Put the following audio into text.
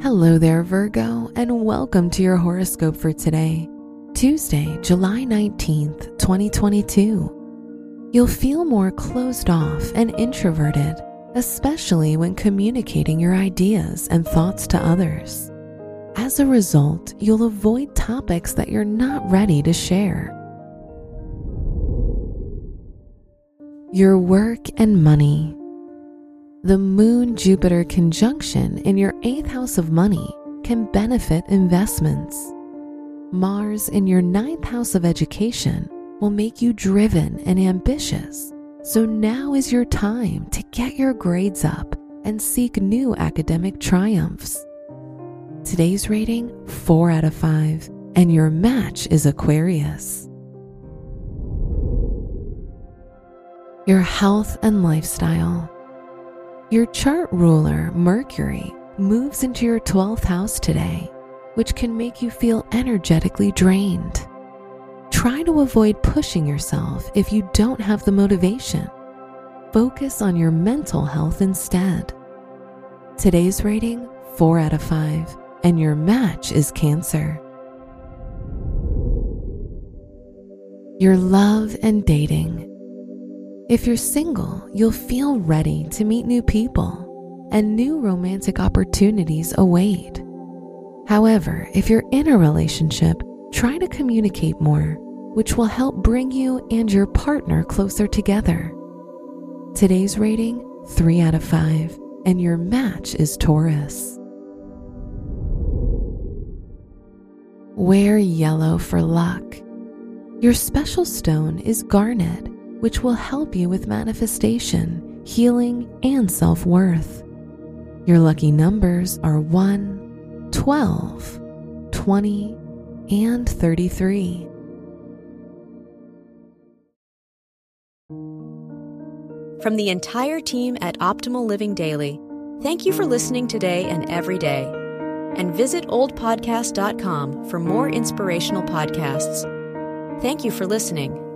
Hello there, Virgo, and welcome to your horoscope for today, Tuesday, July 19th, 2022. You'll feel more closed off and introverted, especially when communicating your ideas and thoughts to others. As a result, you'll avoid topics that you're not ready to share. Your work and money. The Moon Jupiter conjunction in your eighth house of money can benefit investments. Mars in your ninth house of education will make you driven and ambitious. So now is your time to get your grades up and seek new academic triumphs. Today's rating 4 out of 5, and your match is Aquarius. Your health and lifestyle. Your chart ruler, Mercury, moves into your 12th house today, which can make you feel energetically drained. Try to avoid pushing yourself if you don't have the motivation. Focus on your mental health instead. Today's rating 4 out of 5, and your match is Cancer. Your love and dating. If you're single, you'll feel ready to meet new people and new romantic opportunities await. However, if you're in a relationship, try to communicate more, which will help bring you and your partner closer together. Today's rating 3 out of 5, and your match is Taurus. Wear yellow for luck. Your special stone is garnet which will help you with manifestation, healing, and self worth. Your lucky numbers are 1, 12, 20, and 33. From the entire team at Optimal Living Daily, thank you for listening today and every day. And visit oldpodcast.com for more inspirational podcasts. Thank you for listening.